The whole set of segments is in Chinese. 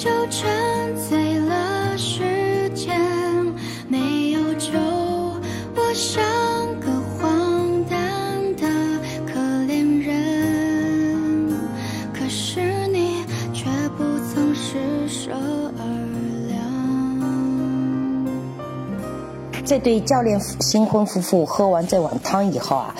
就沉醉了时间，没有酒，我像个荒诞的可怜人。可是你却不曾施舍二两。这对教练新婚夫妇喝完这碗汤以后啊，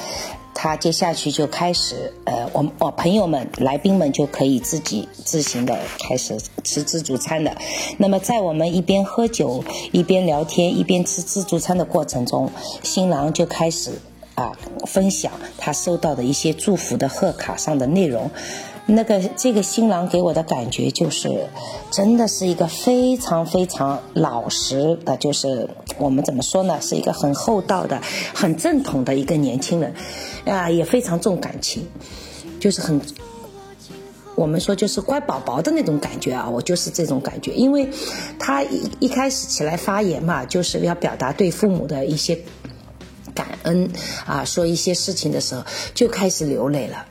他接下去就开始，呃，我们我朋友们、来宾们就可以自己自行的开始吃自助餐了。那么在我们一边喝酒、一边聊天、一边吃自助餐的过程中，新郎就开始啊分享他收到的一些祝福的贺卡上的内容。那个这个新郎给我的感觉就是，真的是一个非常非常老实的，就是我们怎么说呢，是一个很厚道的、很正统的一个年轻人，啊，也非常重感情，就是很。我们说就是乖宝宝的那种感觉啊，我就是这种感觉，因为他一一开始起来发言嘛，就是要表达对父母的一些感恩啊，说一些事情的时候就开始流泪了。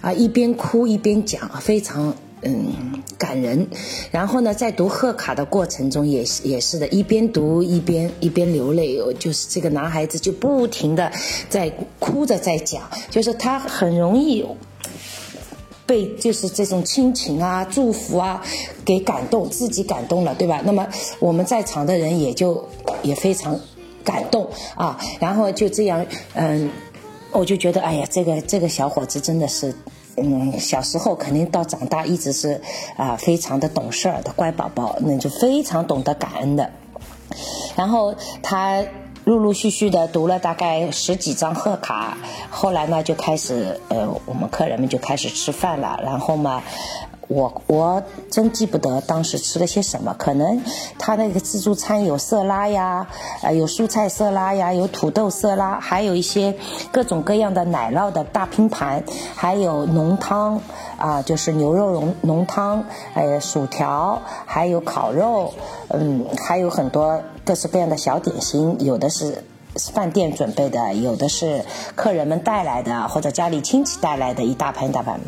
啊，一边哭一边讲，非常嗯感人。然后呢，在读贺卡的过程中也是也是的，一边读一边一边流泪。就是这个男孩子就不停的在哭着在讲，就是他很容易被就是这种亲情啊、祝福啊给感动，自己感动了，对吧？那么我们在场的人也就也非常感动啊，然后就这样嗯。我就觉得，哎呀，这个这个小伙子真的是，嗯，小时候肯定到长大一直是啊，非常的懂事儿的乖宝宝，那就非常懂得感恩的。然后他陆陆续续的读了大概十几张贺卡，后来呢就开始，呃，我们客人们就开始吃饭了，然后嘛。我我真记不得当时吃了些什么，可能他那个自助餐有色拉呀，呃，有蔬菜色拉呀，有土豆色拉，还有一些各种各样的奶酪的大拼盘，还有浓汤啊，就是牛肉浓浓汤，呃，薯条，还有烤肉，嗯，还有很多各式各样的小点心，有的是饭店准备的，有的是客人们带来的，或者家里亲戚带来的一大盘一大盘，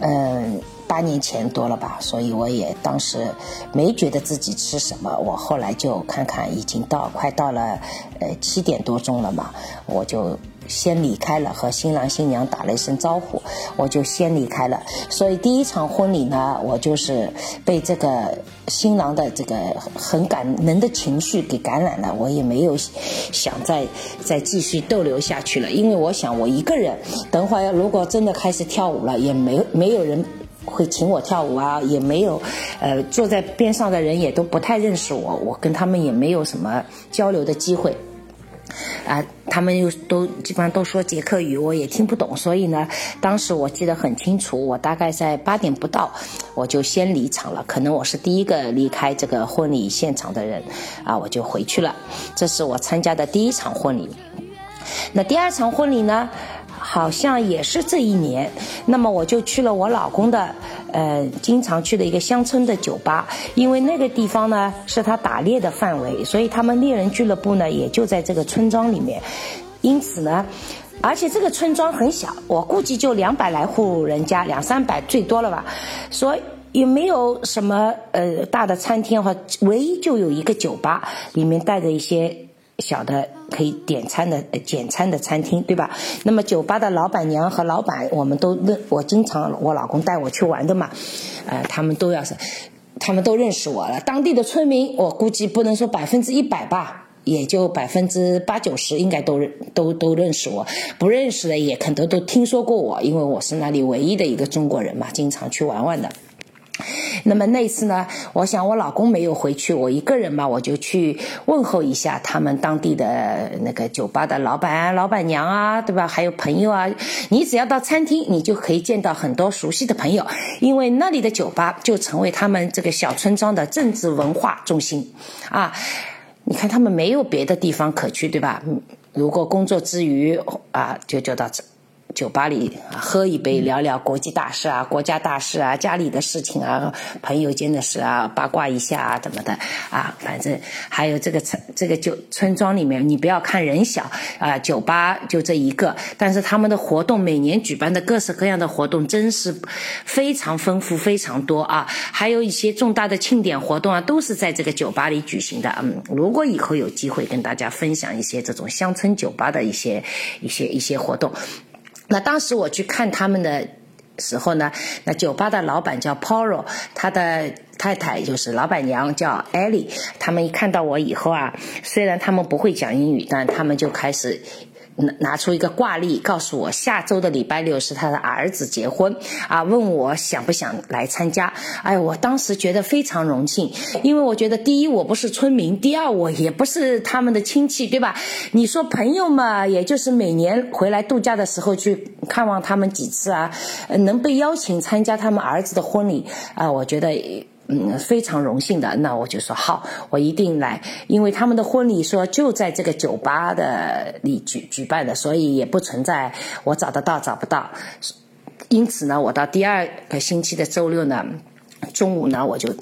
嗯。八年前多了吧，所以我也当时没觉得自己吃什么。我后来就看看，已经到快到了呃七点多钟了嘛，我就先离开了，和新郎新娘打了一声招呼，我就先离开了。所以第一场婚礼呢，我就是被这个新郎的这个很感人的情绪给感染了，我也没有想再再继续逗留下去了，因为我想我一个人，等会儿如果真的开始跳舞了，也没没有人。会请我跳舞啊，也没有，呃，坐在边上的人也都不太认识我，我跟他们也没有什么交流的机会，啊，他们又都基本上都说捷克语，我也听不懂，所以呢，当时我记得很清楚，我大概在八点不到，我就先离场了，可能我是第一个离开这个婚礼现场的人，啊，我就回去了，这是我参加的第一场婚礼，那第二场婚礼呢？好像也是这一年，那么我就去了我老公的，呃，经常去的一个乡村的酒吧，因为那个地方呢是他打猎的范围，所以他们猎人俱乐部呢也就在这个村庄里面，因此呢，而且这个村庄很小，我估计就两百来户人家，两三百最多了吧，所以也没有什么呃大的餐厅和唯一就有一个酒吧，里面带着一些。小的可以点餐的简餐的餐厅，对吧？那么酒吧的老板娘和老板，我们都认，我经常我老公带我去玩的嘛，呃，他们都要是，他们都认识我了。当地的村民，我估计不能说百分之一百吧，也就百分之八九十应该都认都都认识我，不认识的也可能都听说过我，因为我是那里唯一的一个中国人嘛，经常去玩玩的。那么那次呢，我想我老公没有回去，我一个人嘛，我就去问候一下他们当地的那个酒吧的老板、老板娘啊，对吧？还有朋友啊。你只要到餐厅，你就可以见到很多熟悉的朋友，因为那里的酒吧就成为他们这个小村庄的政治文化中心啊。你看他们没有别的地方可去，对吧？如果工作之余啊，就就到这。酒吧里喝一杯，聊聊国际大事啊、国家大事啊、家里的事情啊、朋友间的事啊，八卦一下啊，怎么的啊？反正还有这个村这个酒村庄里面，你不要看人小啊，酒吧就这一个，但是他们的活动每年举办的各式各样的活动真是非常丰富、非常多啊！还有一些重大的庆典活动啊，都是在这个酒吧里举行的。嗯，如果以后有机会跟大家分享一些这种乡村酒吧的一些一些一些活动。那当时我去看他们的时候呢，那酒吧的老板叫 Poro，他的太太就是老板娘叫 Ellie。他们一看到我以后啊，虽然他们不会讲英语，但他们就开始。拿出一个挂历，告诉我下周的礼拜六是他的儿子结婚啊，问我想不想来参加。哎，我当时觉得非常荣幸，因为我觉得第一我不是村民，第二我也不是他们的亲戚，对吧？你说朋友嘛，也就是每年回来度假的时候去看望他们几次啊，能被邀请参加他们儿子的婚礼啊，我觉得。嗯，非常荣幸的，那我就说好，我一定来，因为他们的婚礼说就在这个酒吧的里举举办的，所以也不存在我找得到找不到。因此呢，我到第二个星期的周六呢，中午呢，我就。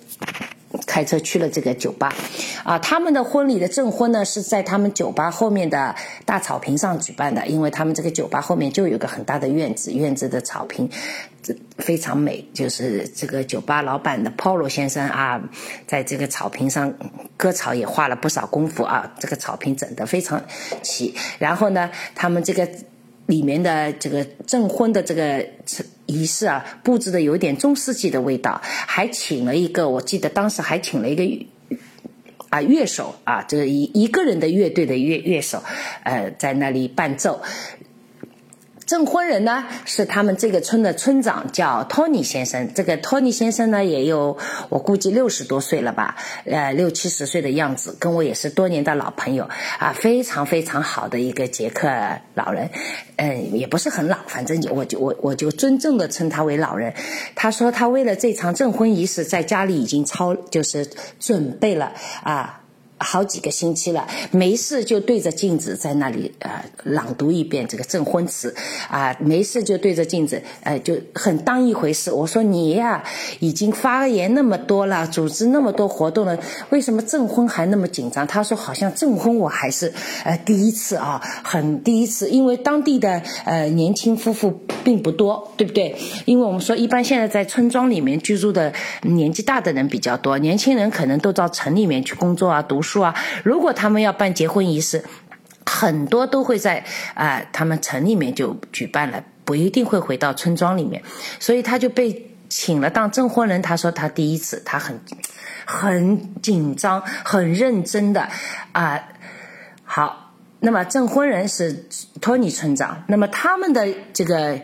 开车去了这个酒吧，啊，他们的婚礼的证婚呢是在他们酒吧后面的大草坪上举办的，因为他们这个酒吧后面就有个很大的院子，院子的草坪，这非常美。就是这个酒吧老板的 Polo 先生啊，在这个草坪上割草也花了不少功夫啊，这个草坪整得非常齐。然后呢，他们这个。里面的这个证婚的这个仪式啊，布置的有点中世纪的味道，还请了一个，我记得当时还请了一个啊乐手啊，这一一个人的乐队的乐乐手，呃，在那里伴奏。证婚人呢是他们这个村的村长，叫托尼先生。这个托尼先生呢也有我估计六十多岁了吧，呃六七十岁的样子，跟我也是多年的老朋友啊，非常非常好的一个捷克老人，嗯，也不是很老，反正我就我我就尊重的称他为老人。他说他为了这场证婚仪式，在家里已经操就是准备了啊。好几个星期了，没事就对着镜子在那里呃朗读一遍这个证婚词，啊，没事就对着镜子，呃，就很当一回事。我说你呀，已经发言那么多了，组织那么多活动了，为什么证婚还那么紧张？他说好像证婚我还是呃第一次啊，很第一次，因为当地的呃年轻夫妇并不多，对不对？因为我们说一般现在在村庄里面居住的年纪大的人比较多，年轻人可能都到城里面去工作啊，读书。说啊，如果他们要办结婚仪式，很多都会在啊他们城里面就举办了，不一定会回到村庄里面，所以他就被请了当证婚人。他说他第一次，他很很紧张，很认真的啊。好，那么证婚人是托尼村长，那么他们的这个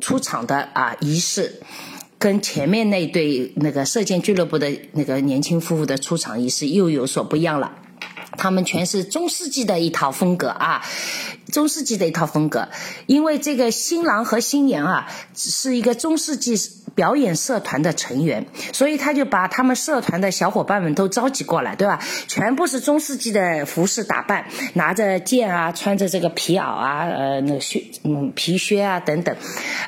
出场的啊仪式。跟前面那对那个射箭俱乐部的那个年轻夫妇的出场仪式又有所不一样了，他们全是中世纪的一套风格啊，中世纪的一套风格，因为这个新郎和新娘啊是一个中世纪。表演社团的成员，所以他就把他们社团的小伙伴们都召集过来，对吧？全部是中世纪的服饰打扮，拿着剑啊，穿着这个皮袄啊，呃，那靴，嗯，皮靴啊等等，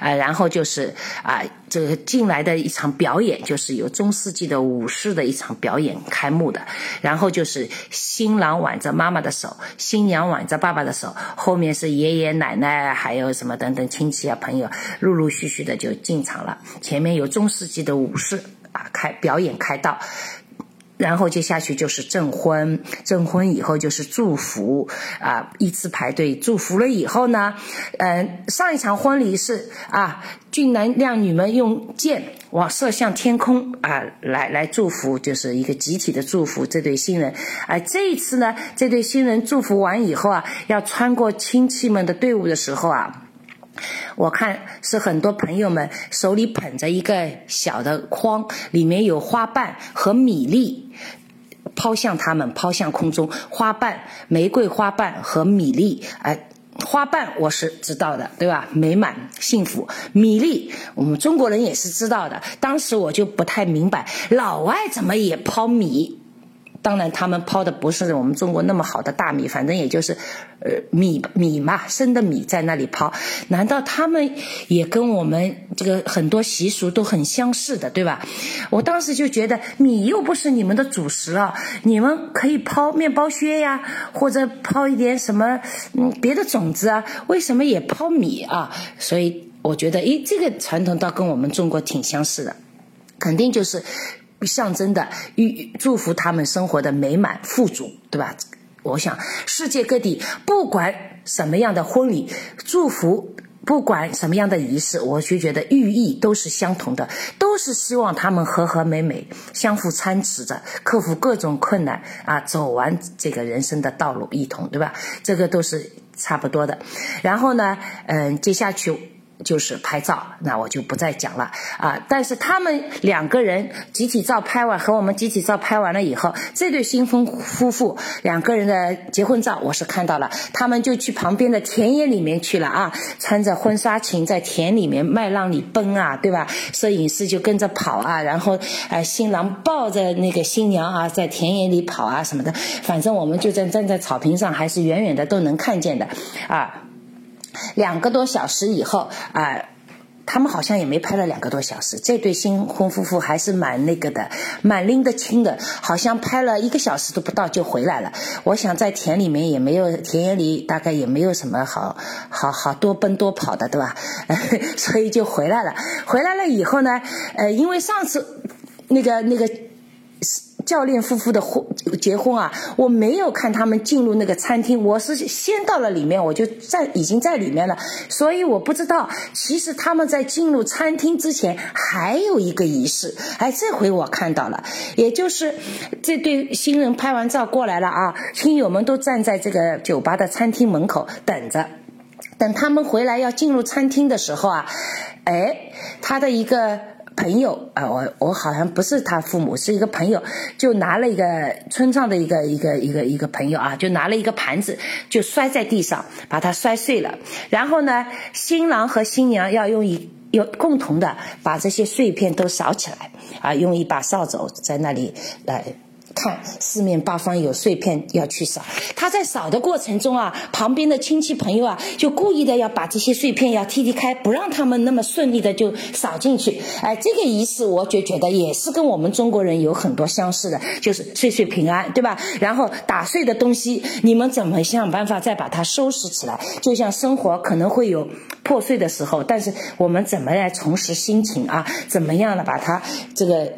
啊，然后就是啊，这个进来的一场表演，就是由中世纪的武士的一场表演开幕的，然后就是新郎挽着妈妈的手，新娘挽着爸爸的手，后面是爷爷奶奶，还有什么等等亲戚啊朋友，陆陆续续的就进场了。前面有中世纪的武士啊，开表演开道，然后接下去就是证婚，证婚以后就是祝福啊，依次排队祝福了以后呢，嗯，上一场婚礼是啊，俊男靓女们用箭往射向天空啊，来来祝福，就是一个集体的祝福这对新人。啊，这一次呢，这对新人祝福完以后啊，要穿过亲戚们的队伍的时候啊。我看是很多朋友们手里捧着一个小的筐，里面有花瓣和米粒，抛向他们，抛向空中。花瓣，玫瑰花瓣和米粒，哎，花瓣我是知道的，对吧？美满幸福。米粒，我们中国人也是知道的。当时我就不太明白，老外怎么也抛米？当然他们抛的不是我们中国那么好的大米，反正也就是，呃米米嘛，生的米在那里抛。难道他们也跟我们这个很多习俗都很相似的，对吧？我当时就觉得米又不是你们的主食啊，你们可以抛面包屑呀，或者抛一点什么嗯别的种子啊，为什么也抛米啊？所以我觉得，诶，这个传统倒跟我们中国挺相似的，肯定就是。象征的预祝福他们生活的美满富足，对吧？我想世界各地不管什么样的婚礼祝福，不管什么样的仪式，我就觉得寓意都是相同的，都是希望他们和和美美，相互搀持着，克服各种困难啊，走完这个人生的道路一同，对吧？这个都是差不多的。然后呢，嗯，接下去。就是拍照，那我就不再讲了啊。但是他们两个人集体照拍完，和我们集体照拍完了以后，这对新婚夫妇两个人的结婚照我是看到了，他们就去旁边的田野里面去了啊，穿着婚纱裙在田里面麦浪里奔啊，对吧？摄影师就跟着跑啊，然后呃新郎抱着那个新娘啊，在田野里跑啊什么的，反正我们就在站在草坪上，还是远远的都能看见的啊。两个多小时以后啊，他们好像也没拍了两个多小时。这对新婚夫妇还是蛮那个的，蛮拎得清的，好像拍了一个小时都不到就回来了。我想在田里面也没有，田野里大概也没有什么好好好多奔多跑的，对吧？所以就回来了。回来了以后呢，呃，因为上次那个那个。教练夫妇的婚结婚啊，我没有看他们进入那个餐厅，我是先到了里面，我就在已经在里面了，所以我不知道，其实他们在进入餐厅之前还有一个仪式，哎，这回我看到了，也就是这对新人拍完照过来了啊，亲友们都站在这个酒吧的餐厅门口等着，等他们回来要进入餐厅的时候啊，哎，他的一个。朋友啊，我我好像不是他父母，是一个朋友，就拿了一个村上的一个一个一个一个朋友啊，就拿了一个盘子，就摔在地上，把它摔碎了。然后呢，新郎和新娘要用一用共同的把这些碎片都扫起来啊，用一把扫帚在那里来。看四面八方有碎片要去扫，他在扫的过程中啊，旁边的亲戚朋友啊，就故意的要把这些碎片要踢踢开，不让他们那么顺利的就扫进去。哎，这个仪式我就觉得也是跟我们中国人有很多相似的，就是岁岁平安，对吧？然后打碎的东西，你们怎么想办法再把它收拾起来？就像生活可能会有破碎的时候，但是我们怎么来重拾心情啊？怎么样的把它这个？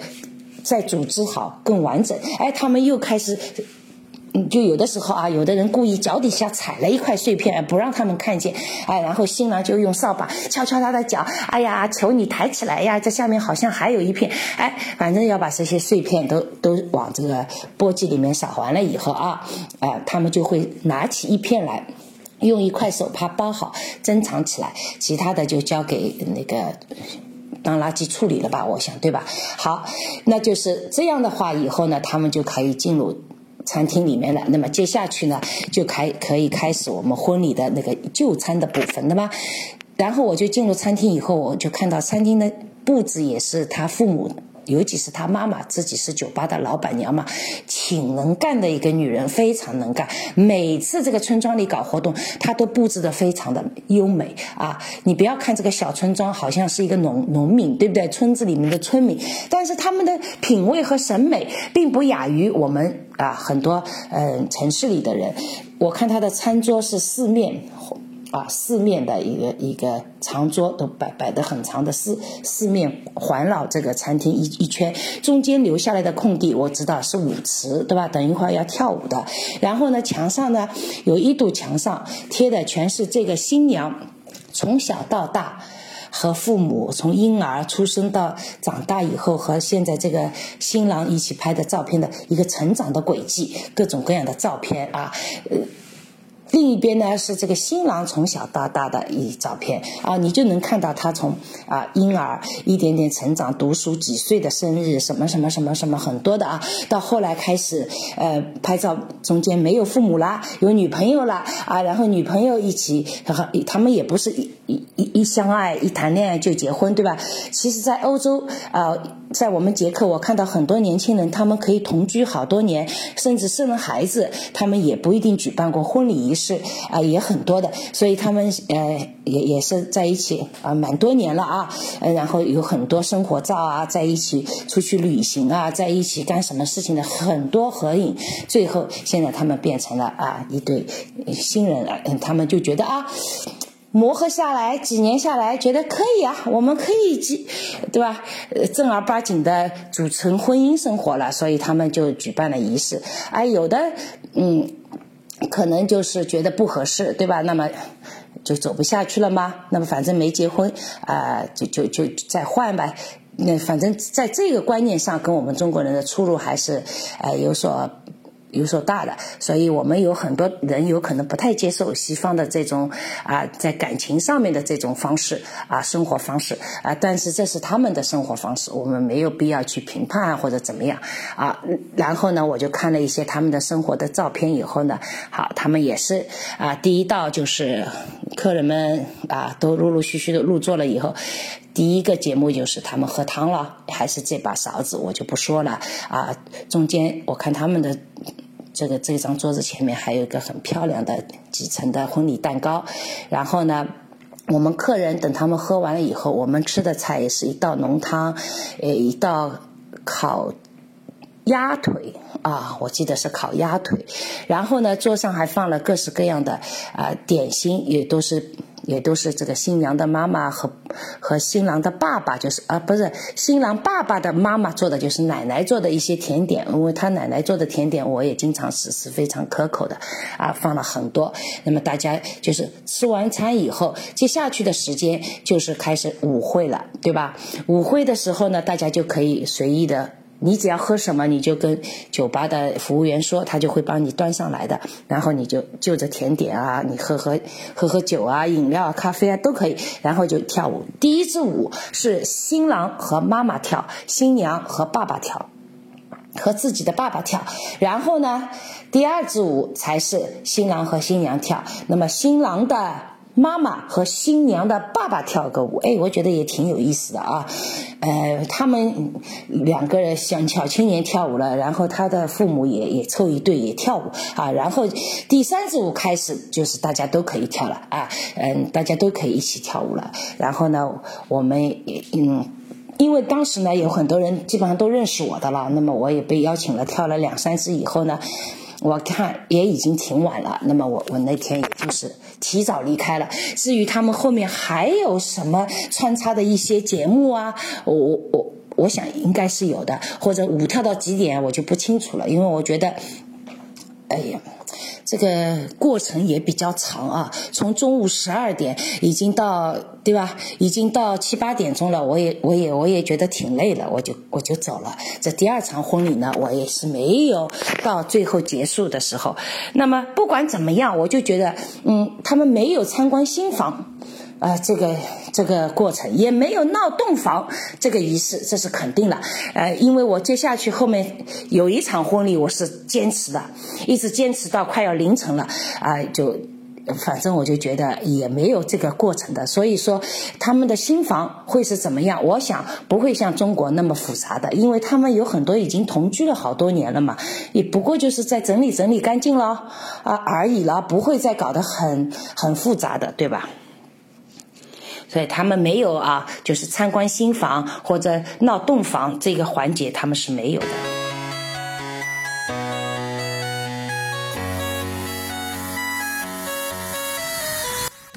再组织好更完整，哎，他们又开始，就有的时候啊，有的人故意脚底下踩了一块碎片，不让他们看见，哎，然后新郎就用扫把敲敲他的脚，哎呀，求你抬起来呀，这下面好像还有一片，哎，反正要把这些碎片都都往这个簸箕里面扫完了以后啊，哎，他们就会拿起一片来，用一块手帕包好珍藏起来，其他的就交给那个。当垃圾处理了吧，我想对吧？好，那就是这样的话，以后呢，他们就可以进入餐厅里面了。那么接下去呢，就开可以开始我们婚礼的那个就餐的部分，对吗？然后我就进入餐厅以后，我就看到餐厅的布置也是他父母。尤其是他妈妈自己是酒吧的老板娘嘛，挺能干的一个女人，非常能干。每次这个村庄里搞活动，她都布置的非常的优美啊！你不要看这个小村庄好像是一个农农民，对不对？村子里面的村民，但是他们的品味和审美并不亚于我们啊很多嗯城市里的人。我看他的餐桌是四面。啊，四面的一个一个长桌都摆摆的很长的四四面环绕这个餐厅一一圈，中间留下来的空地我知道是舞池，对吧？等一会儿要跳舞的。然后呢，墙上呢有一堵墙上贴的全是这个新娘从小到大和父母从婴儿出生到长大以后和现在这个新郎一起拍的照片的一个成长的轨迹，各种各样的照片啊，呃。另一边呢是这个新郎从小到大的一照片啊，你就能看到他从啊婴儿一点点成长，读书几岁的生日什么什么什么什么很多的啊，到后来开始呃拍照，中间没有父母啦，有女朋友啦啊，然后女朋友一起，他们也不是一一一相爱，一谈恋爱就结婚，对吧？其实，在欧洲啊，在我们捷克，我看到很多年轻人，他们可以同居好多年，甚至生了孩子，他们也不一定举办过婚礼仪式啊，也很多的。所以他们呃，也也是在一起啊，蛮多年了啊。呃，然后有很多生活照啊，在一起出去旅行啊，在一起干什么事情的很多合影。最后，现在他们变成了啊一对新人了，他们就觉得啊。磨合下来，几年下来，觉得可以啊，我们可以结，对吧？呃，正儿八经的组成婚姻生活了，所以他们就举办了仪式。哎有的，嗯，可能就是觉得不合适，对吧？那么就走不下去了吗？那么反正没结婚啊，就就就再换呗。那反正在这个观念上，跟我们中国人的出入还是呃有所。有所大的，所以我们有很多人有可能不太接受西方的这种啊，在感情上面的这种方式啊，生活方式啊，但是这是他们的生活方式，我们没有必要去评判或者怎么样啊。然后呢，我就看了一些他们的生活的照片以后呢，好，他们也是啊，第一道就是客人们啊都陆陆续续的入座了以后，第一个节目就是他们喝汤了，还是这把勺子，我就不说了啊。中间我看他们的。这个这张桌子前面还有一个很漂亮的几层的婚礼蛋糕，然后呢，我们客人等他们喝完了以后，我们吃的菜也是一道浓汤，呃，一道烤鸭腿啊，我记得是烤鸭腿，然后呢，桌上还放了各式各样的啊点心，也都是。也都是这个新娘的妈妈和和新郎的爸爸，就是啊，不是新郎爸爸的妈妈做的，就是奶奶做的一些甜点。因为他奶奶做的甜点，我也经常吃，是非常可口的，啊，放了很多。那么大家就是吃完餐以后，接下去的时间就是开始舞会了，对吧？舞会的时候呢，大家就可以随意的。你只要喝什么，你就跟酒吧的服务员说，他就会帮你端上来的。然后你就就着甜点啊，你喝喝喝喝酒啊，饮料、咖啡啊都可以。然后就跳舞。第一支舞是新郎和妈妈跳，新娘和爸爸跳，和自己的爸爸跳。然后呢，第二支舞才是新郎和新娘跳。那么新郎的。妈妈和新娘的爸爸跳个舞，哎，我觉得也挺有意思的啊。呃，他们两个人像小青年跳舞了，然后他的父母也也凑一对也跳舞啊。然后第三支舞开始，就是大家都可以跳了啊，嗯，大家都可以一起跳舞了。然后呢，我们也嗯，因为当时呢有很多人基本上都认识我的了，那么我也被邀请了，跳了两三支以后呢。我看也已经挺晚了，那么我我那天也就是提早离开了。至于他们后面还有什么穿插的一些节目啊，我我我我想应该是有的，或者舞跳到几点我就不清楚了，因为我觉得，哎呀。这个过程也比较长啊，从中午十二点已经到，对吧？已经到七八点钟了，我也我也我也觉得挺累了，我就我就走了。这第二场婚礼呢，我也是没有到最后结束的时候。那么不管怎么样，我就觉得，嗯，他们没有参观新房。啊，这个这个过程也没有闹洞房这个仪式，这是肯定的。呃，因为我接下去后面有一场婚礼，我是坚持的，一直坚持到快要凌晨了啊，就反正我就觉得也没有这个过程的。所以说，他们的新房会是怎么样？我想不会像中国那么复杂的，因为他们有很多已经同居了好多年了嘛，也不过就是在整理整理干净了啊而已了，不会再搞得很很复杂的，对吧？所以他们没有啊，就是参观新房或者闹洞房这个环节，他们是没有的。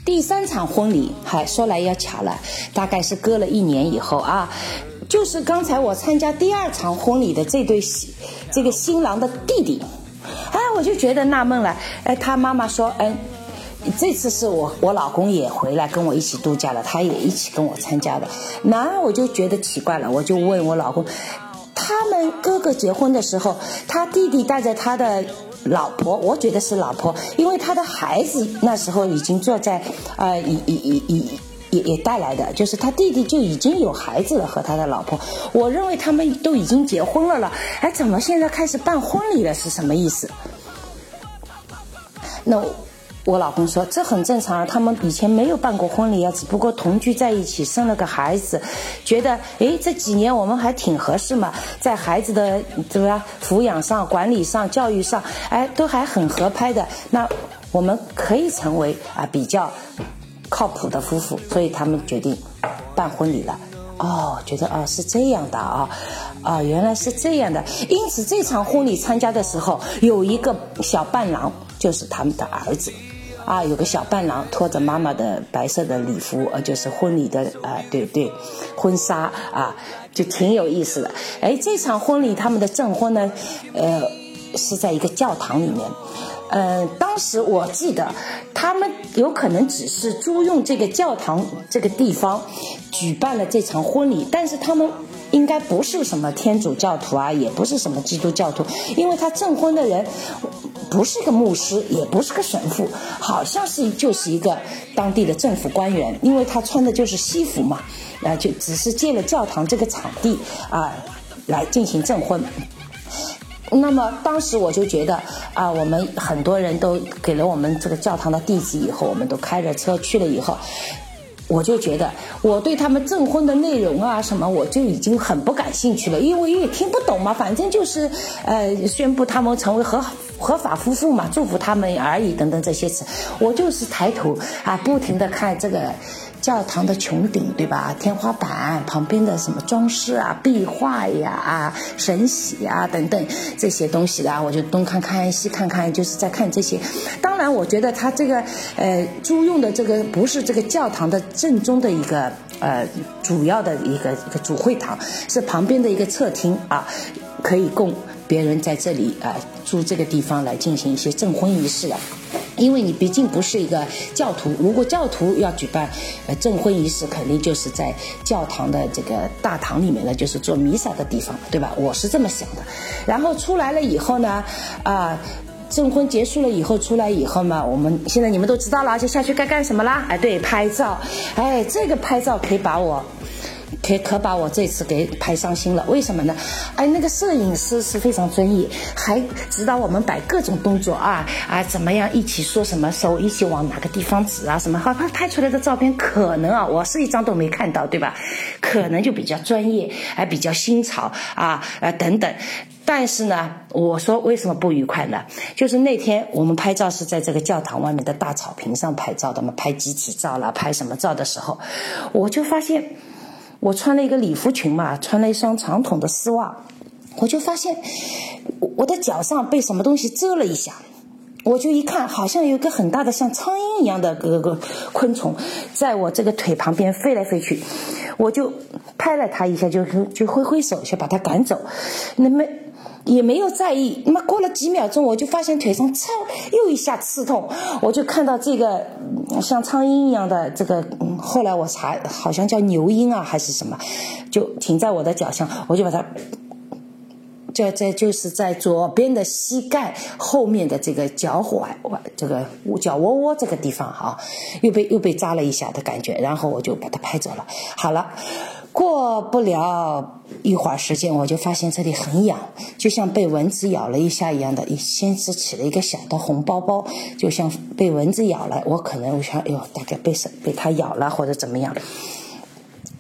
第三场婚礼，嗨，说来也巧了，大概是隔了一年以后啊，就是刚才我参加第二场婚礼的这对新这个新郎的弟弟，哎，我就觉得纳闷了，哎，他妈妈说，嗯。这次是我我老公也回来跟我一起度假了，他也一起跟我参加的。那我就觉得奇怪了，我就问我老公，他们哥哥结婚的时候，他弟弟带着他的老婆，我觉得是老婆，因为他的孩子那时候已经坐在，呃，也也也也也也带来的，就是他弟弟就已经有孩子了和他的老婆。我认为他们都已经结婚了了，哎，怎么现在开始办婚礼了？是什么意思？那？我老公说这很正常啊，他们以前没有办过婚礼啊，只不过同居在一起，生了个孩子，觉得诶这几年我们还挺合适嘛，在孩子的对吧抚养上、管理上、教育上，哎都还很合拍的。那我们可以成为啊比较靠谱的夫妇，所以他们决定办婚礼了。哦，觉得啊是这样的啊，啊原来是这样的。因此这场婚礼参加的时候，有一个小伴郎，就是他们的儿子。啊，有个小伴郎拖着妈妈的白色的礼服，呃，就是婚礼的啊，对对，婚纱啊，就挺有意思的。哎，这场婚礼他们的证婚呢，呃，是在一个教堂里面。呃，当时我记得他们有可能只是租用这个教堂这个地方举办了这场婚礼，但是他们。应该不是什么天主教徒啊，也不是什么基督教徒，因为他证婚的人不是个牧师，也不是个神父，好像是就是一个当地的政府官员，因为他穿的就是西服嘛，啊，就只是借了教堂这个场地啊来进行证婚。那么当时我就觉得啊，我们很多人都给了我们这个教堂的地址以后，我们都开着车去了以后。我就觉得我对他们证婚的内容啊什么，我就已经很不感兴趣了，因为也听不懂嘛，反正就是呃宣布他们成为合合法夫妇嘛，祝福他们而已等等这些词，我就是抬头啊不停的看这个。教堂的穹顶，对吧？天花板旁边的什么装饰啊、壁画呀、啊神玺啊等等这些东西啦，我就东看看西看看，就是在看这些。当然，我觉得他这个呃租用的这个不是这个教堂的正宗的一个呃主要的一个一个主会堂，是旁边的一个侧厅啊，可以供别人在这里啊住这个地方来进行一些证婚仪式的。因为你毕竟不是一个教徒，如果教徒要举办呃证婚仪式，肯定就是在教堂的这个大堂里面呢，就是做弥撒的地方，对吧？我是这么想的。然后出来了以后呢，啊，证婚结束了以后出来以后嘛，我们现在你们都知道了，就下去该干什么啦？哎，对，拍照。哎，这个拍照可以把我。可可把我这次给拍伤心了，为什么呢？哎，那个摄影师是非常专业，还指导我们摆各种动作啊啊，怎么样一起说什么手一起往哪个地方指啊什么？好，他拍出来的照片可能啊，我是一张都没看到，对吧？可能就比较专业，还比较新潮啊啊等等。但是呢，我说为什么不愉快呢？就是那天我们拍照是在这个教堂外面的大草坪上拍照的嘛，拍集体照了，拍什么照的时候，我就发现。我穿了一个礼服裙嘛，穿了一双长筒的丝袜，我就发现我的脚上被什么东西蛰了一下，我就一看，好像有个很大的像苍蝇一样的个个昆虫，在我这个腿旁边飞来飞去，我就拍了它一下，就就挥挥手想把它赶走，那么。也没有在意，那么过了几秒钟，我就发现腿上刺又一下刺痛，我就看到这个像苍蝇一样的这个，后来我查好像叫牛蝇啊还是什么，就停在我的脚上，我就把它，这这就是在左边的膝盖后面的这个脚踝，这个脚窝窝这个地方哈，又被又被扎了一下的感觉，然后我就把它拍走了，好了。过不了一会儿时间，我就发现这里很痒，就像被蚊子咬了一下一样的，先是起了一个小的红包包，就像被蚊子咬了。我可能我想，哎呦，大概被什被它咬了或者怎么样。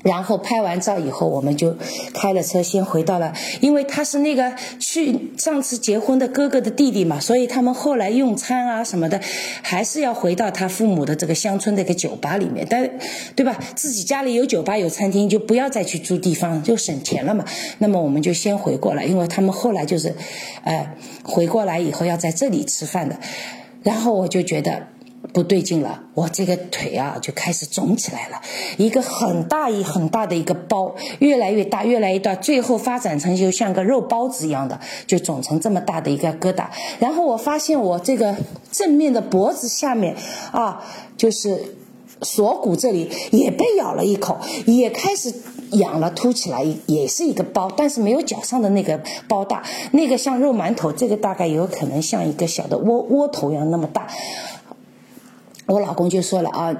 然后拍完照以后，我们就开了车，先回到了，因为他是那个去上次结婚的哥哥的弟弟嘛，所以他们后来用餐啊什么的，还是要回到他父母的这个乡村的一个酒吧里面，但对吧？自己家里有酒吧有餐厅，就不要再去租地方，就省钱了嘛。那么我们就先回过来，因为他们后来就是，呃，回过来以后要在这里吃饭的，然后我就觉得。不对劲了，我这个腿啊就开始肿起来了，一个很大一很大的一个包，越来越大，越来越大，最后发展成就像个肉包子一样的，就肿成这么大的一个疙瘩。然后我发现我这个正面的脖子下面啊，就是锁骨这里也被咬了一口，也开始痒了，凸起来，也是一个包，但是没有脚上的那个包大，那个像肉馒头，这个大概有可能像一个小的窝窝头一样那么大。我老公就说了啊，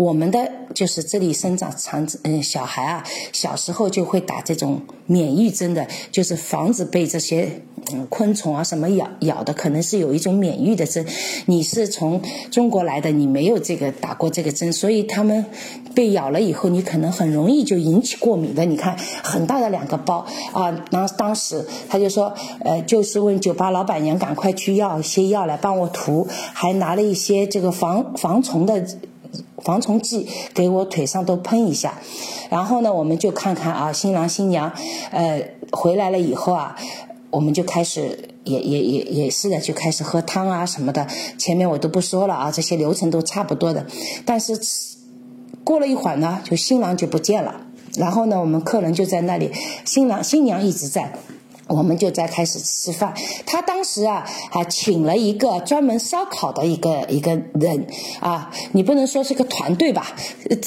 我们的就是这里生长长嗯小孩啊，小时候就会打这种免疫针的，就是防止被这些嗯昆虫啊什么咬咬的，可能是有一种免疫的针。你是从中国来的，你没有这个打过这个针，所以他们被咬了以后，你可能很容易就引起过敏的。你看很大的两个包啊，当当时他就说，呃，就是问酒吧老板娘赶快去要一些药来帮我涂，还拿了一些这个防防虫的。防虫剂给我腿上都喷一下，然后呢，我们就看看啊，新郎新娘，呃，回来了以后啊，我们就开始也也也也是的，就开始喝汤啊什么的。前面我都不说了啊，这些流程都差不多的。但是过了一会儿呢，就新郎就不见了，然后呢，我们客人就在那里，新郎新娘一直在。我们就在开始吃饭。他当时啊，还请了一个专门烧烤的一个一个人啊，你不能说是个团队吧，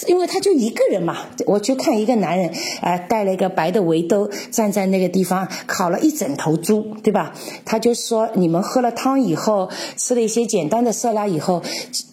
因为他就一个人嘛。我就看一个男人，啊，戴了一个白的围兜，站在那个地方烤了一整头猪，对吧？他就说，你们喝了汤以后，吃了一些简单的色拉以后，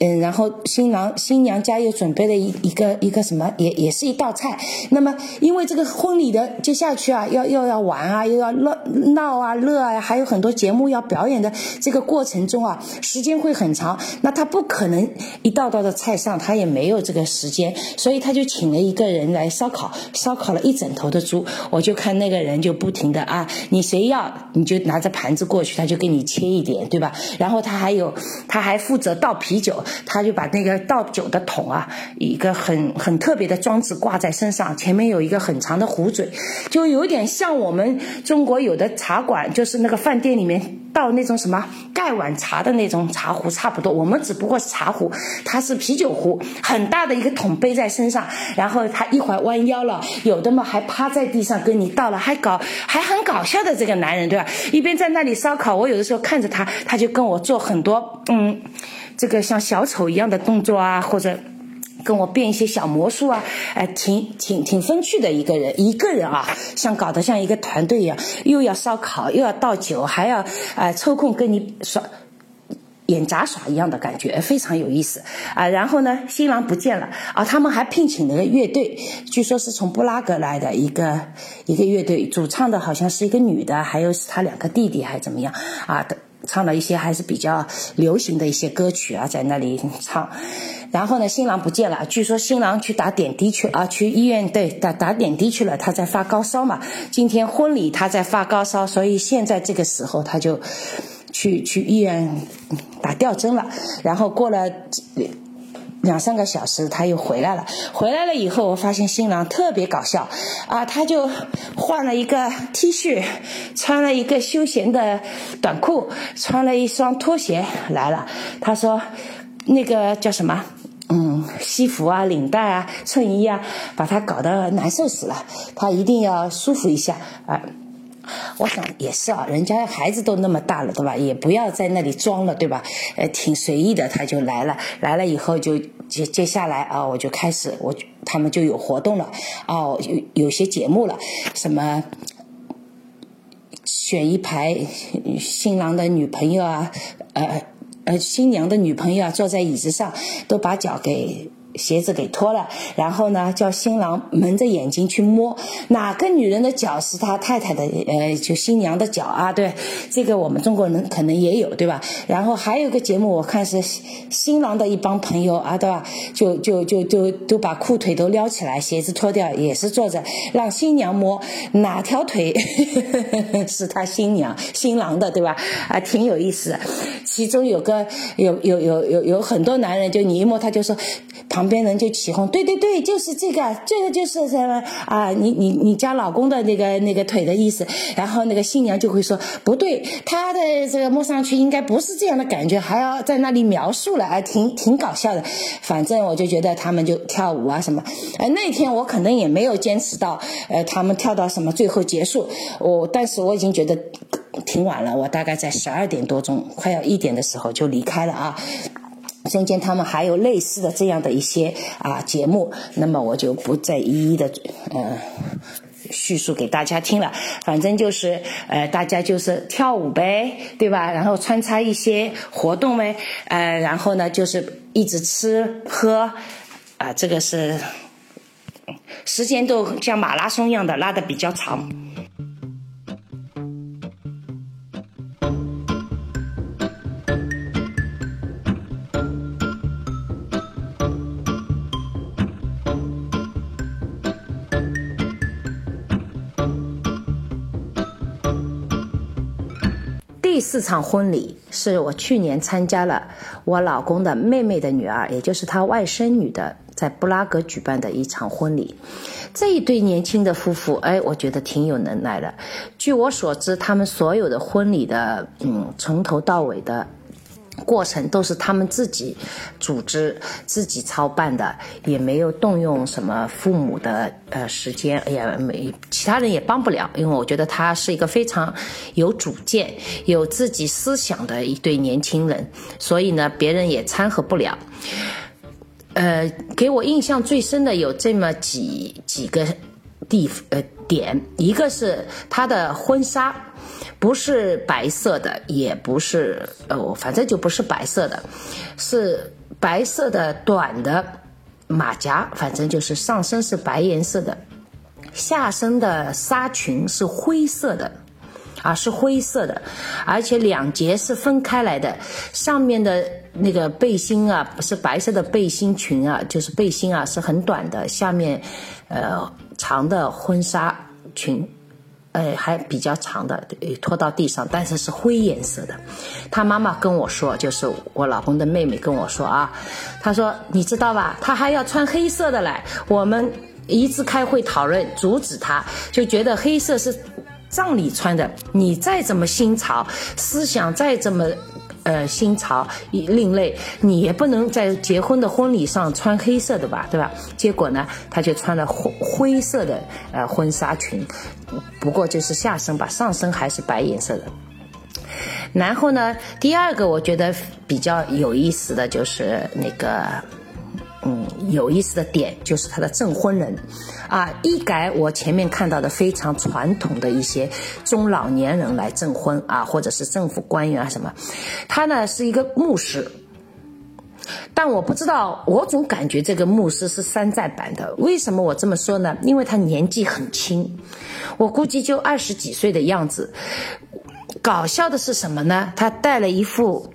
嗯，然后新郎新娘家又准备了一一个一个什么，也也是一道菜。那么因为这个婚礼的接下去啊，要又要玩啊，又要乱。闹啊乐啊，还有很多节目要表演的这个过程中啊，时间会很长。那他不可能一道道的菜上，他也没有这个时间，所以他就请了一个人来烧烤，烧烤了一整头的猪。我就看那个人就不停的啊，你谁要你就拿着盘子过去，他就给你切一点，对吧？然后他还有他还负责倒啤酒，他就把那个倒酒的桶啊，一个很很特别的装置挂在身上，前面有一个很长的壶嘴，就有点像我们中国有。有的茶馆就是那个饭店里面倒那种什么盖碗茶的那种茶壶差不多，我们只不过是茶壶，它是啤酒壶，很大的一个桶背在身上，然后他一会儿弯腰了，有的嘛还趴在地上跟你倒了，还搞还很搞笑的这个男人对吧？一边在那里烧烤，我有的时候看着他，他就跟我做很多嗯，这个像小丑一样的动作啊，或者。跟我变一些小魔术啊，哎，挺挺挺风趣的一个人，一个人啊，像搞得像一个团队一样，又要烧烤，又要倒酒，还要哎抽空跟你耍演杂耍一样的感觉，非常有意思啊。然后呢，新郎不见了啊，他们还聘请了个乐队，据说是从布拉格来的一个一个乐队，主唱的好像是一个女的，还有是他两个弟弟还怎么样啊的？唱了一些还是比较流行的一些歌曲啊，在那里唱。然后呢，新郎不见了。据说新郎去打点滴去啊，去医院对打打点滴去了。他在发高烧嘛，今天婚礼他在发高烧，所以现在这个时候他就去去医院打吊针了。然后过了两三个小时，他又回来了。回来了以后，我发现新郎特别搞笑啊，他就换了一个 T 恤，穿了一个休闲的短裤，穿了一双拖鞋来了。他说：“那个叫什么？”嗯，西服啊，领带啊，衬衣啊，把他搞得难受死了。他一定要舒服一下啊。我想也是啊，人家孩子都那么大了，对吧？也不要在那里装了，对吧？呃，挺随意的，他就来了。来了以后就接接下来啊，我就开始我他们就有活动了哦，有有些节目了，什么选一排新郎的女朋友啊，呃。呃，新娘的女朋友啊，坐在椅子上，都把脚给。鞋子给脱了，然后呢，叫新郎蒙着眼睛去摸哪个女人的脚是他太太的，呃，就新娘的脚啊。对，这个我们中国人可能也有，对吧？然后还有个节目，我看是新郎的一帮朋友啊，对吧？就就就就都把裤腿都撩起来，鞋子脱掉，也是坐着让新娘摸哪条腿 是他新娘新郎的，对吧？啊，挺有意思。其中有个有有有有有很多男人，就你一摸他就说。旁边人就起哄，对对对，就是这个，这个就是什么啊？你你你家老公的那个那个腿的意思。然后那个新娘就会说，不对，他的这个摸上去应该不是这样的感觉，还要在那里描述了，哎，挺挺搞笑的。反正我就觉得他们就跳舞啊什么。哎，那天我可能也没有坚持到，呃，他们跳到什么最后结束。我但是我已经觉得挺晚了，我大概在十二点多钟，快要一点的时候就离开了啊。中间他们还有类似的这样的一些啊节目，那么我就不再一一的呃叙述给大家听了。反正就是呃大家就是跳舞呗，对吧？然后穿插一些活动呗，呃然后呢就是一直吃喝。啊，这个是时间都像马拉松一样的拉的比较长。第四场婚礼是我去年参加了我老公的妹妹的女儿，也就是他外甥女的，在布拉格举办的一场婚礼。这一对年轻的夫妇，哎，我觉得挺有能耐的。据我所知，他们所有的婚礼的，嗯，从头到尾的。过程都是他们自己组织、自己操办的，也没有动用什么父母的呃时间，也没其他人也帮不了。因为我觉得他是一个非常有主见、有自己思想的一对年轻人，所以呢，别人也掺和不了。呃，给我印象最深的有这么几几个地呃点，一个是他的婚纱。不是白色的，也不是呃，反正就不是白色的，是白色的短的马甲，反正就是上身是白颜色的，下身的纱裙是灰色的，啊，是灰色的，而且两节是分开来的，上面的那个背心啊，是白色的背心裙啊，就是背心啊是很短的，下面呃长的婚纱裙。呃，还比较长的，拖到地上，但是是灰颜色的。他妈妈跟我说，就是我老公的妹妹跟我说啊，他说你知道吧，他还要穿黑色的来。我们一直开会讨论，阻止他，就觉得黑色是葬礼穿的。你再怎么新潮，思想再怎么。呃，新潮另类，你也不能在结婚的婚礼上穿黑色的吧，对吧？结果呢，他就穿了灰灰色的呃婚纱裙，不过就是下身吧，上身还是白颜色的。然后呢，第二个我觉得比较有意思的就是那个。嗯，有意思的点就是他的证婚人，啊，一改我前面看到的非常传统的一些中老年人来证婚啊，或者是政府官员啊什么，他呢是一个牧师，但我不知道，我总感觉这个牧师是山寨版的。为什么我这么说呢？因为他年纪很轻，我估计就二十几岁的样子。搞笑的是什么呢？他戴了一副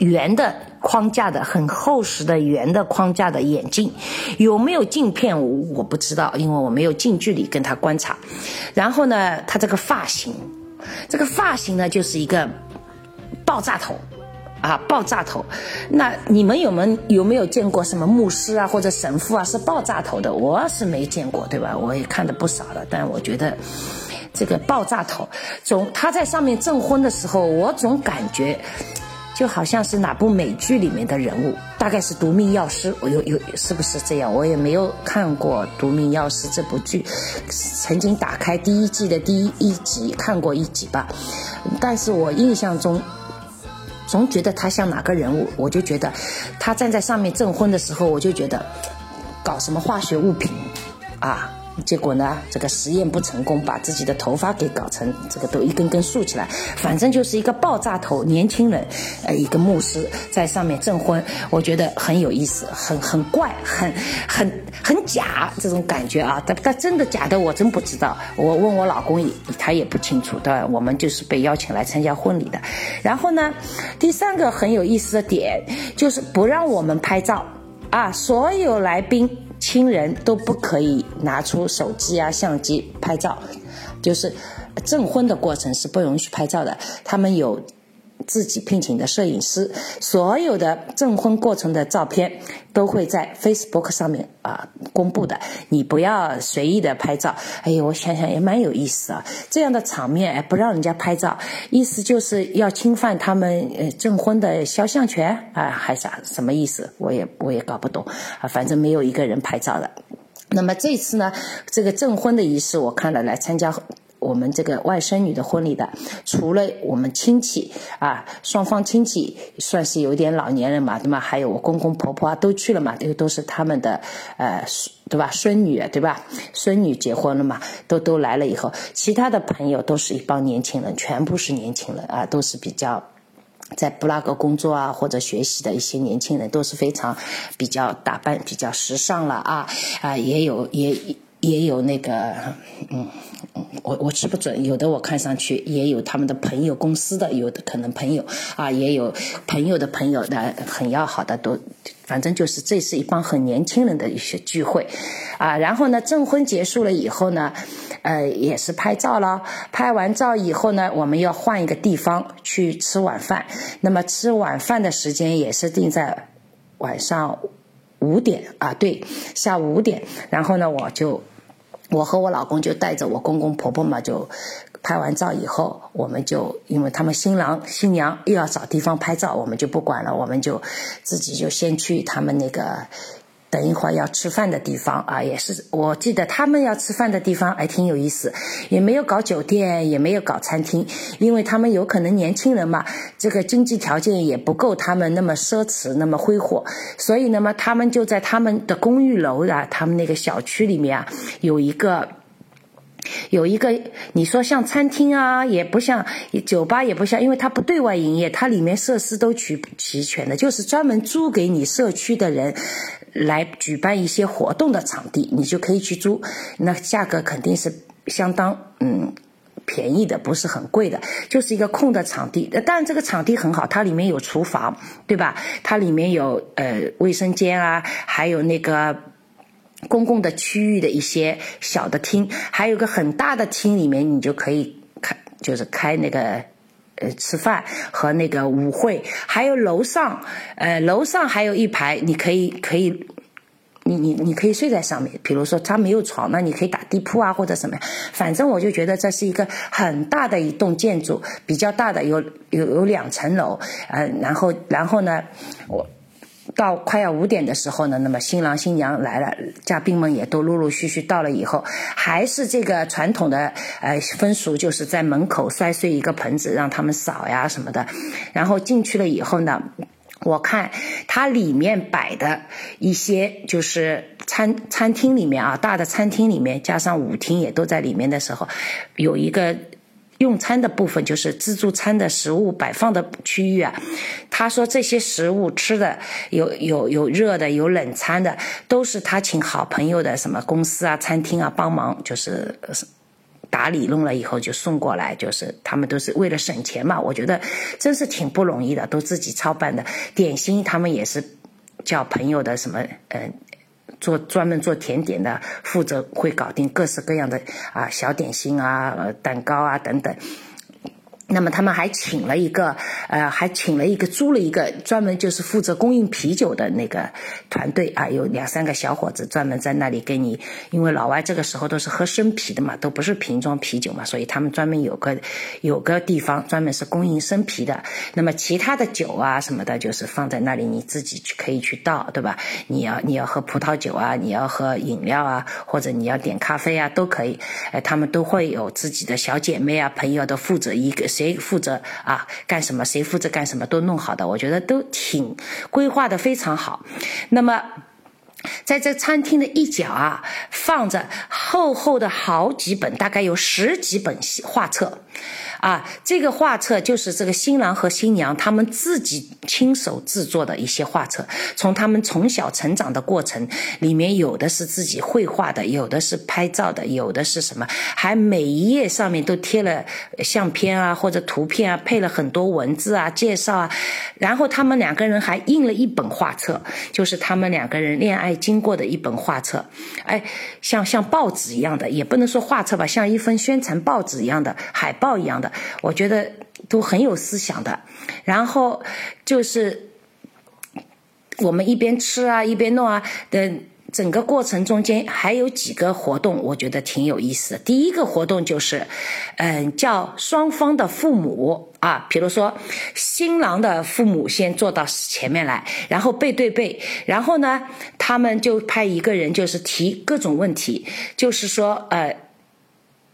圆的。框架的很厚实的圆的框架的眼镜，有没有镜片我不知道，因为我没有近距离跟他观察。然后呢，他这个发型，这个发型呢就是一个爆炸头，啊，爆炸头。那你们有没有有没有见过什么牧师啊或者神父啊是爆炸头的？我是没见过，对吧？我也看的不少了，但我觉得这个爆炸头，总他在上面证婚的时候，我总感觉。就好像是哪部美剧里面的人物，大概是《夺命药师》，我有有是不是这样？我也没有看过《夺命药师》这部剧，曾经打开第一季的第一一集看过一集吧，但是我印象中总觉得他像哪个人物，我就觉得他站在上面证婚的时候，我就觉得搞什么化学物品啊。结果呢，这个实验不成功，把自己的头发给搞成这个都一根根竖起来，反正就是一个爆炸头年轻人，呃，一个牧师在上面证婚，我觉得很有意思，很很怪，很很很假这种感觉啊！但但真的假的我真不知道，我问我老公，他也不清楚对？我们就是被邀请来参加婚礼的。然后呢，第三个很有意思的点就是不让我们拍照啊，所有来宾。亲人都不可以拿出手机啊、相机拍照，就是证婚的过程是不允许拍照的。他们有。自己聘请的摄影师，所有的证婚过程的照片都会在 Facebook 上面啊公布的。你不要随意的拍照。哎呦，我想想也蛮有意思啊，这样的场面哎不让人家拍照，意思就是要侵犯他们呃证婚的肖像权啊，还啥什么意思？我也我也搞不懂啊，反正没有一个人拍照的。那么这次呢，这个证婚的仪式，我看了来参加。我们这个外甥女的婚礼的，除了我们亲戚啊，双方亲戚算是有点老年人嘛，对吗？还有我公公婆婆啊，都去了嘛，这个都是他们的呃，对吧？孙女对吧？孙女结婚了嘛，都都来了以后，其他的朋友都是一帮年轻人，全部是年轻人啊，都是比较在布拉格工作啊或者学习的一些年轻人都是非常比较打扮比较时尚了啊啊，也有也也有那个嗯。我我吃不准，有的我看上去也有他们的朋友公司的，有的可能朋友啊，也有朋友的朋友的很要好的，都反正就是这是一帮很年轻人的一些聚会，啊，然后呢证婚结束了以后呢，呃也是拍照了，拍完照以后呢，我们要换一个地方去吃晚饭，那么吃晚饭的时间也是定在晚上五点啊，对，下午五点，然后呢我就。我和我老公就带着我公公婆婆嘛，就拍完照以后，我们就因为他们新郎新娘又要找地方拍照，我们就不管了，我们就自己就先去他们那个。等一会儿要吃饭的地方啊，也是我记得他们要吃饭的地方，还挺有意思，也没有搞酒店，也没有搞餐厅，因为他们有可能年轻人嘛，这个经济条件也不够他们那么奢侈，那么挥霍，所以那么他们就在他们的公寓楼啊，他们那个小区里面啊，有一个。有一个，你说像餐厅啊，也不像酒吧，也不像，因为它不对外营业，它里面设施都齐齐全的，就是专门租给你社区的人来举办一些活动的场地，你就可以去租，那价格肯定是相当嗯便宜的，不是很贵的，就是一个空的场地。但这个场地很好，它里面有厨房，对吧？它里面有呃卫生间啊，还有那个。公共的区域的一些小的厅，还有个很大的厅，里面你就可以开，就是开那个呃吃饭和那个舞会，还有楼上，呃楼上还有一排，你可以可以，你你你可以睡在上面。比如说他没有床，那你可以打地铺啊或者什么，反正我就觉得这是一个很大的一栋建筑，比较大的，有有有两层楼，呃，然后然后呢，我。到快要五点的时候呢，那么新郎新娘来了，嘉宾们也都陆陆续续到了以后，还是这个传统的呃风俗，就是在门口摔碎一个盆子让他们扫呀什么的，然后进去了以后呢，我看它里面摆的一些就是餐餐厅里面啊，大的餐厅里面加上舞厅也都在里面的时候，有一个。用餐的部分就是自助餐的食物摆放的区域啊。他说这些食物吃的有有有热的有冷餐的，都是他请好朋友的什么公司啊餐厅啊帮忙，就是打理弄了以后就送过来，就是他们都是为了省钱嘛。我觉得真是挺不容易的，都自己操办的点心，他们也是叫朋友的什么嗯。做专门做甜点的，负责会搞定各式各样的啊小点心啊、蛋糕啊等等。那么他们还请了一个，呃，还请了一个租了一个专门就是负责供应啤酒的那个团队啊，有两三个小伙子专门在那里给你，因为老外这个时候都是喝生啤的嘛，都不是瓶装啤酒嘛，所以他们专门有个有个地方专门是供应生啤的。那么其他的酒啊什么的，就是放在那里，你自己去可以去倒，对吧？你要你要喝葡萄酒啊，你要喝饮料啊，或者你要点咖啡啊，都可以。哎，他们都会有自己的小姐妹啊、朋友都负责一个。谁负责啊？干什么？谁负责干什么？都弄好的，我觉得都挺规划的非常好。那么。在这餐厅的一角啊，放着厚厚的好几本，大概有十几本画册，啊，这个画册就是这个新郎和新娘他们自己亲手制作的一些画册，从他们从小成长的过程里面，有的是自己绘画的，有的是拍照的，有的是什么，还每一页上面都贴了相片啊或者图片啊，配了很多文字啊介绍啊，然后他们两个人还印了一本画册，就是他们两个人恋爱。经过的一本画册，哎，像像报纸一样的，也不能说画册吧，像一份宣传报纸一样的 海报一样的，我觉得都很有思想的。然后就是我们一边吃啊，一边弄啊的。整个过程中间还有几个活动，我觉得挺有意思的。第一个活动就是，嗯，叫双方的父母啊，比如说新郎的父母先坐到前面来，然后背对背，然后呢，他们就派一个人就是提各种问题，就是说呃，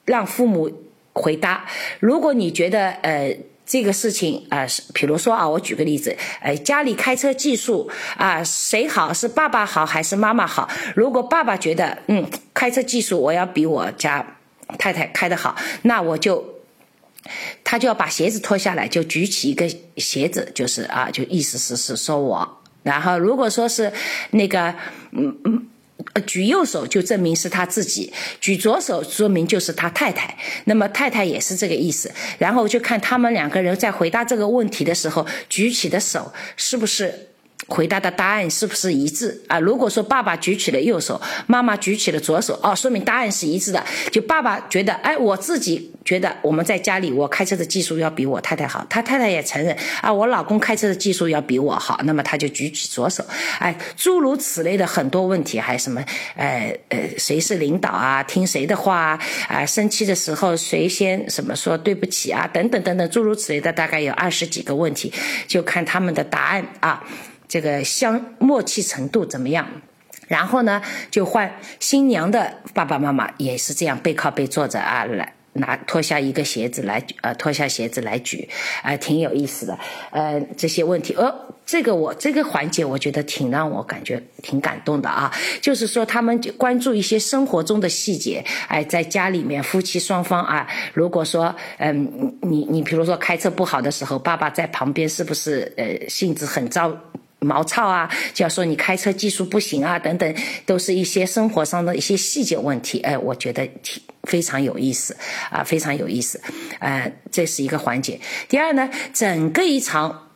让父母回答。如果你觉得呃。这个事情啊，是比如说啊，我举个例子，呃，家里开车技术啊，谁好是爸爸好还是妈妈好？如果爸爸觉得嗯，开车技术我要比我家太太开的好，那我就他就要把鞋子脱下来，就举起一个鞋子，就是啊，就意思是是说我。然后如果说是那个嗯嗯。举右手就证明是他自己，举左手说明就是他太太。那么太太也是这个意思。然后就看他们两个人在回答这个问题的时候，举起的手是不是。回答的答案是不是一致啊？如果说爸爸举起了右手，妈妈举起了左手，哦，说明答案是一致的。就爸爸觉得，哎，我自己觉得我们在家里，我开车的技术要比我太太好。他太太也承认，啊，我老公开车的技术要比我好。那么他就举起左手，哎，诸如此类的很多问题，还什么，呃呃，谁是领导啊？听谁的话啊？啊生气的时候谁先什么说对不起啊？等等等等，诸如此类的，大概有二十几个问题，就看他们的答案啊。这个相默契程度怎么样？然后呢，就换新娘的爸爸妈妈也是这样背靠背坐着啊，来拿脱下一个鞋子来，呃，脱下鞋子来举，啊，挺有意思的。呃，这些问题，呃，这个我这个环节我觉得挺让我感觉挺感动的啊。就是说他们关注一些生活中的细节，哎，在家里面夫妻双方啊，如果说，嗯，你你比如说开车不好的时候，爸爸在旁边是不是呃性子很糟？毛糙啊，就要说你开车技术不行啊，等等，都是一些生活上的一些细节问题。哎，我觉得挺非常有意思啊，非常有意思。呃，这是一个环节。第二呢，整个一场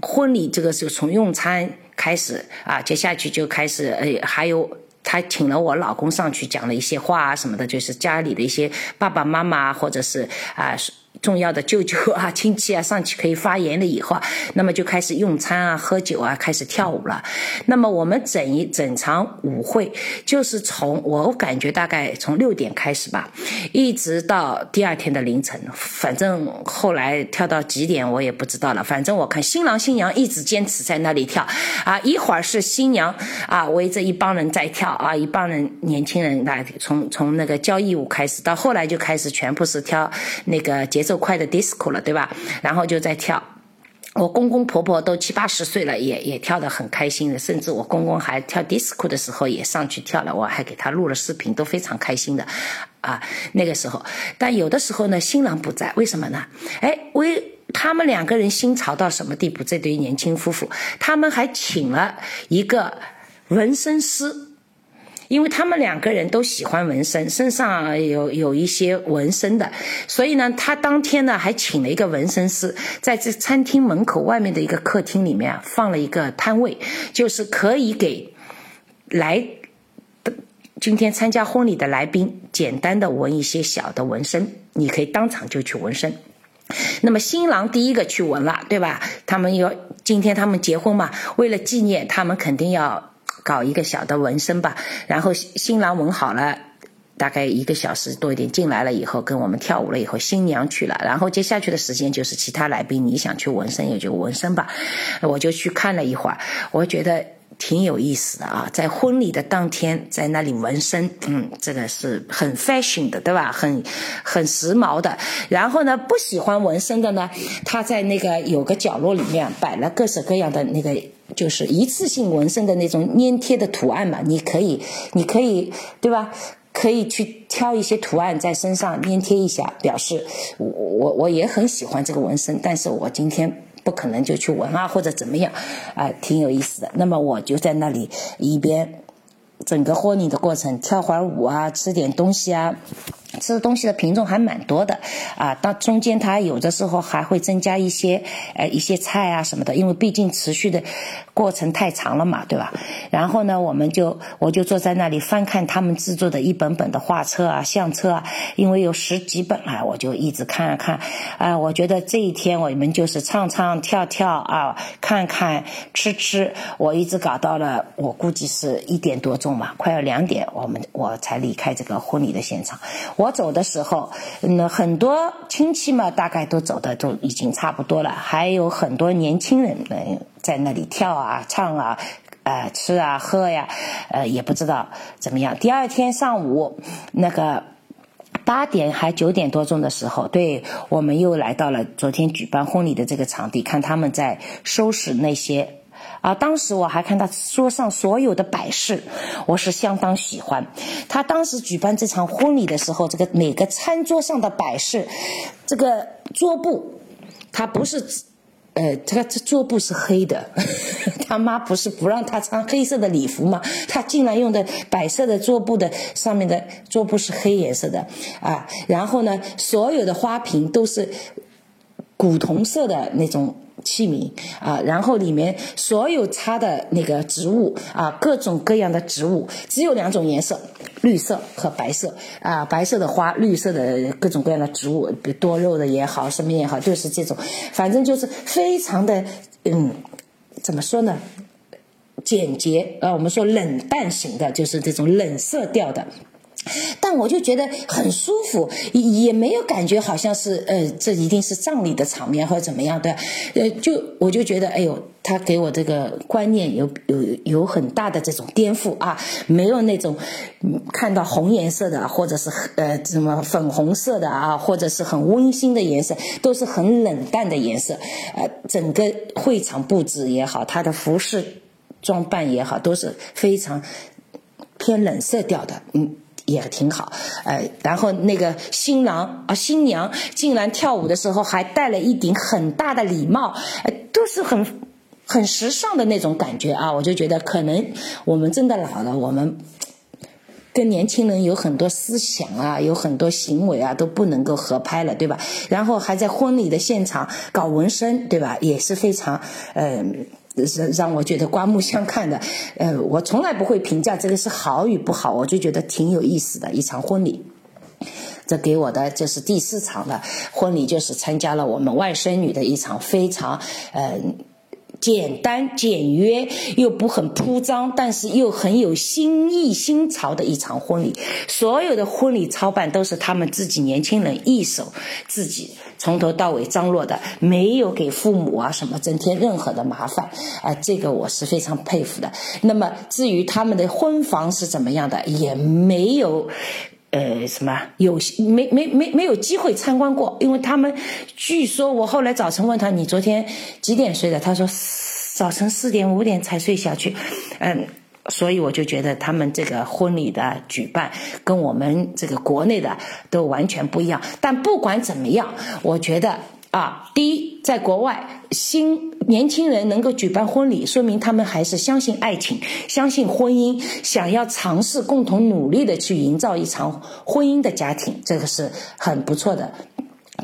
婚礼，这个是从用餐开始啊，接下去就开始，呃，还有他请了我老公上去讲了一些话啊什么的，就是家里的一些爸爸妈妈或者是啊。重要的舅舅啊、亲戚啊上去可以发言了以后，那么就开始用餐啊、喝酒啊、开始跳舞了。那么我们整一整场舞会就是从我感觉大概从六点开始吧，一直到第二天的凌晨。反正后来跳到几点我也不知道了。反正我看新郎新娘一直坚持在那里跳啊，一会儿是新娘啊围着一帮人在跳啊，一帮人年轻人来从从那个交谊舞开始，到后来就开始全部是跳那个节奏。都快的 disco 了，对吧？然后就在跳，我公公婆婆都七八十岁了，也也跳得很开心的。甚至我公公还跳 disco 的时候也上去跳了，我还给他录了视频，都非常开心的。啊，那个时候，但有的时候呢，新郎不在，为什么呢？哎，为他们两个人新潮到什么地步？这对年轻夫妇，他们还请了一个纹身师。因为他们两个人都喜欢纹身，身上有有一些纹身的，所以呢，他当天呢还请了一个纹身师，在这餐厅门口外面的一个客厅里面放了一个摊位，就是可以给来今天参加婚礼的来宾简单的纹一些小的纹身，你可以当场就去纹身。那么新郎第一个去纹了，对吧？他们要今天他们结婚嘛，为了纪念，他们肯定要。搞一个小的纹身吧，然后新郎纹好了，大概一个小时多一点进来了以后，跟我们跳舞了以后，新娘去了，然后接下去的时间就是其他来宾，你想去纹身也就纹身吧，我就去看了一会儿，我觉得挺有意思的啊，在婚礼的当天在那里纹身，嗯，这个是很 fashion 的，对吧？很很时髦的。然后呢，不喜欢纹身的呢，他在那个有个角落里面摆了各式各样的那个。就是一次性纹身的那种粘贴的图案嘛，你可以，你可以，对吧？可以去挑一些图案在身上粘贴一下，表示我我我也很喜欢这个纹身，但是我今天不可能就去玩啊，或者怎么样，啊，挺有意思的。那么我就在那里一边整个婚礼的过程跳会儿舞啊，吃点东西啊。吃的东西的品种还蛮多的啊，当中间它有的时候还会增加一些呃一些菜啊什么的，因为毕竟持续的过程太长了嘛，对吧？然后呢，我们就我就坐在那里翻看他们制作的一本本的画册啊、相册啊，因为有十几本啊，我就一直看啊看啊。我觉得这一天我们就是唱唱跳跳啊，看看吃吃，我一直搞到了我估计是一点多钟吧，快要两点，我们我才离开这个婚礼的现场。我走的时候，那很多亲戚嘛，大概都走的都已经差不多了，还有很多年轻人嗯在那里跳啊、唱啊、呃吃啊、喝呀，呃也不知道怎么样。第二天上午，那个八点还九点多钟的时候，对我们又来到了昨天举办婚礼的这个场地，看他们在收拾那些。啊，当时我还看他桌上所有的摆饰，我是相当喜欢。他当时举办这场婚礼的时候，这个每个餐桌上的摆饰，这个桌布，他不是。呃，这个这桌布是黑的，他妈不是不让他穿黑色的礼服吗？他竟然用的白色的桌布的上面的桌布是黑颜色的啊！然后呢，所有的花瓶都是古铜色的那种。器皿啊，然后里面所有插的那个植物啊，各种各样的植物，只有两种颜色，绿色和白色啊，白色的花，绿色的各种各样的植物，多肉的也好，什么也好，就是这种，反正就是非常的，嗯，怎么说呢？简洁啊，我们说冷淡型的，就是这种冷色调的。但我就觉得很舒服，也没有感觉好像是呃，这一定是葬礼的场面或者怎么样，的呃，就我就觉得，哎呦，他给我这个观念有有有很大的这种颠覆啊，没有那种看到红颜色的或者是呃什么粉红色的啊，或者是很温馨的颜色，都是很冷淡的颜色，呃，整个会场布置也好，他的服饰装扮也好，都是非常偏冷色调的，嗯。也挺好，呃，然后那个新郎啊新娘竟然跳舞的时候还戴了一顶很大的礼帽，呃，都是很很时尚的那种感觉啊，我就觉得可能我们真的老了，我们跟年轻人有很多思想啊，有很多行为啊都不能够合拍了，对吧？然后还在婚礼的现场搞纹身，对吧？也是非常，嗯。让我觉得刮目相看的，呃，我从来不会评价这个是好与不好，我就觉得挺有意思的一场婚礼。这给我的就是第四场的婚礼，就是参加了我们外甥女的一场非常，嗯。简单简约又不很铺张，但是又很有新意新潮的一场婚礼。所有的婚礼操办都是他们自己年轻人一手自己从头到尾张罗的，没有给父母啊什么增添任何的麻烦啊，这个我是非常佩服的。那么至于他们的婚房是怎么样的，也没有。呃，什么有没没没没有机会参观过？因为他们据说我后来早晨问他，你昨天几点睡的？他说早晨四点五点才睡下去。嗯，所以我就觉得他们这个婚礼的举办跟我们这个国内的都完全不一样。但不管怎么样，我觉得。啊，第一，在国外，新年轻人能够举办婚礼，说明他们还是相信爱情，相信婚姻，想要尝试共同努力的去营造一场婚姻的家庭，这个是很不错的，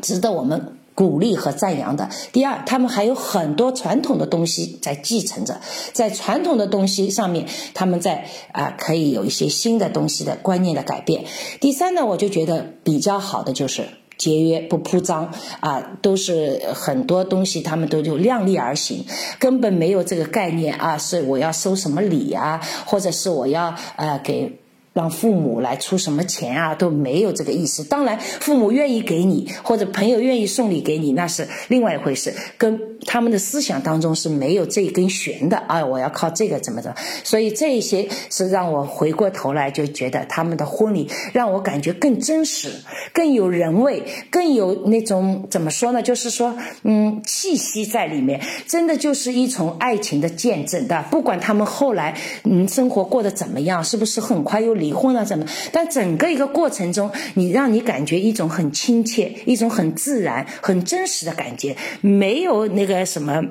值得我们鼓励和赞扬的。第二，他们还有很多传统的东西在继承着，在传统的东西上面，他们在啊可以有一些新的东西的观念的改变。第三呢，我就觉得比较好的就是。节约不铺张啊，都是很多东西，他们都就量力而行，根本没有这个概念啊，是我要收什么礼啊，或者是我要呃给。让父母来出什么钱啊，都没有这个意思。当然，父母愿意给你，或者朋友愿意送礼给你，那是另外一回事。跟他们的思想当中是没有这根弦的啊！我要靠这个怎么着？所以这一些是让我回过头来就觉得他们的婚礼让我感觉更真实、更有人味、更有那种怎么说呢？就是说，嗯，气息在里面，真的就是一种爱情的见证的。不管他们后来嗯生活过得怎么样，是不是很快又离。婚了怎么？但整个一个过程中，你让你感觉一种很亲切、一种很自然、很真实的感觉，没有那个什么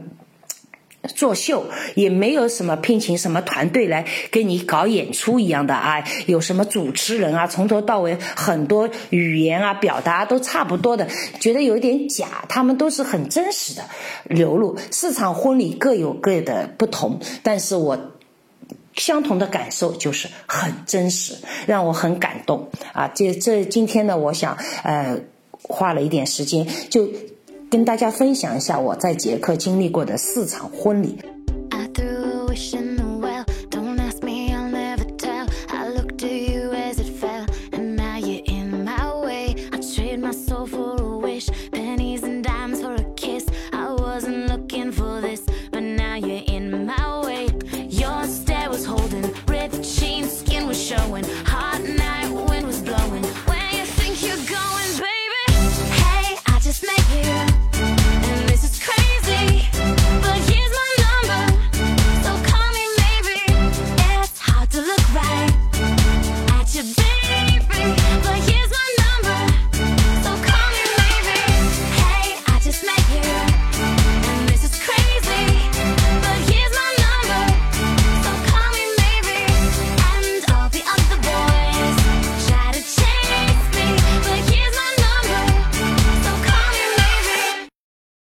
作秀，也没有什么聘请什么团队来给你搞演出一样的啊，有什么主持人啊，从头到尾很多语言啊表达都差不多的，觉得有点假。他们都是很真实的流露。四场婚礼各有各的不同，但是我。相同的感受就是很真实，让我很感动啊！这这今天呢，我想呃花了一点时间，就跟大家分享一下我在捷克经历过的四场婚礼。